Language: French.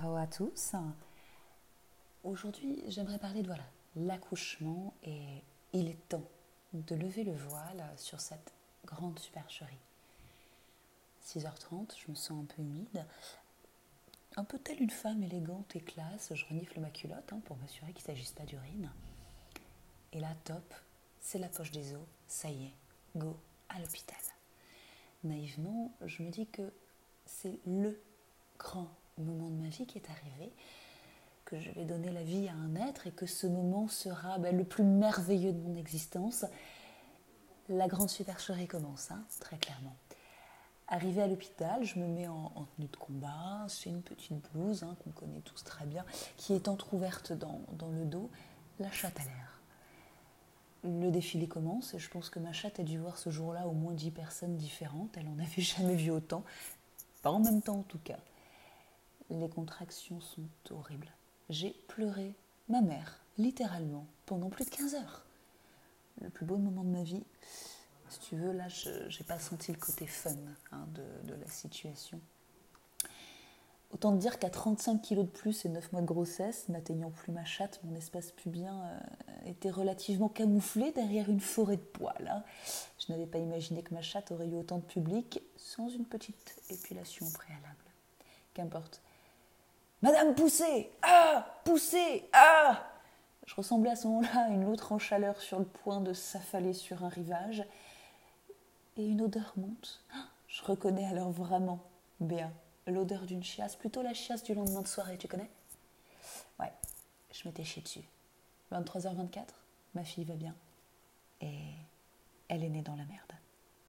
À tous. Aujourd'hui, j'aimerais parler de voilà, l'accouchement et il est temps de lever le voile sur cette grande supercherie. 6h30, je me sens un peu humide. Un peu telle une femme élégante et classe, je renifle ma culotte hein, pour m'assurer qu'il ne s'agisse pas d'urine. Et là, top, c'est la poche des os, ça y est, go à l'hôpital. Naïvement, je me dis que c'est le grand moment de ma vie qui est arrivé, que je vais donner la vie à un être et que ce moment sera ben, le plus merveilleux de mon existence. La grande supercherie commence, hein, très clairement. Arrivé à l'hôpital, je me mets en, tenue de combat. C'est une petite blouse hein, qu'on connaît tous très bien, qui est entr'ouverte dans, dans le dos. La chatte à l'air. Le défilé commence et je pense que ma chatte a dû voir ce jour-là au moins dix personnes différentes. Elle n'en avait jamais vu autant. Pas en même temps en tout cas. Les contractions sont horribles. J'ai pleuré ma mère, littéralement, pendant plus de 15 heures. Le plus beau moment de ma vie. Si tu veux, là, je n'ai pas senti le côté fun hein, de, la situation. Autant te dire qu'à 35 kilos de plus et 9 mois de grossesse, n'atteignant plus ma chatte, mon espace pubien euh, était relativement camouflé derrière une forêt de poils. Hein. Je n'avais pas imaginé que ma chatte aurait eu autant de public sans une petite épilation préalable. Qu'importe. Madame, poussez Ah Poussez Ah Je ressemblais à ce moment-là à une autre en chaleur sur le point de s'affaler sur un rivage. Et une odeur monte. Je reconnais alors vraiment bien l'odeur d'une chiasse, plutôt la chiasse du lendemain de soirée, tu connais? Ouais, je m'étais chiée dessus. 23h24, ma fille va bien. Et elle est née dans la merde.